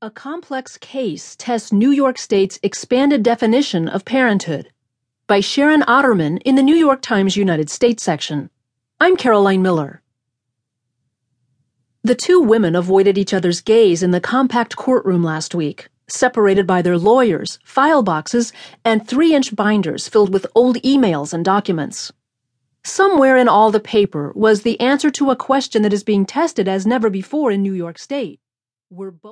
A complex case tests New York State's expanded definition of parenthood by Sharon Otterman in the New York Times United States section. I'm Caroline Miller. The two women avoided each other's gaze in the compact courtroom last week, separated by their lawyers, file boxes, and three inch binders filled with old emails and documents. Somewhere in all the paper was the answer to a question that is being tested as never before in New York State. Were both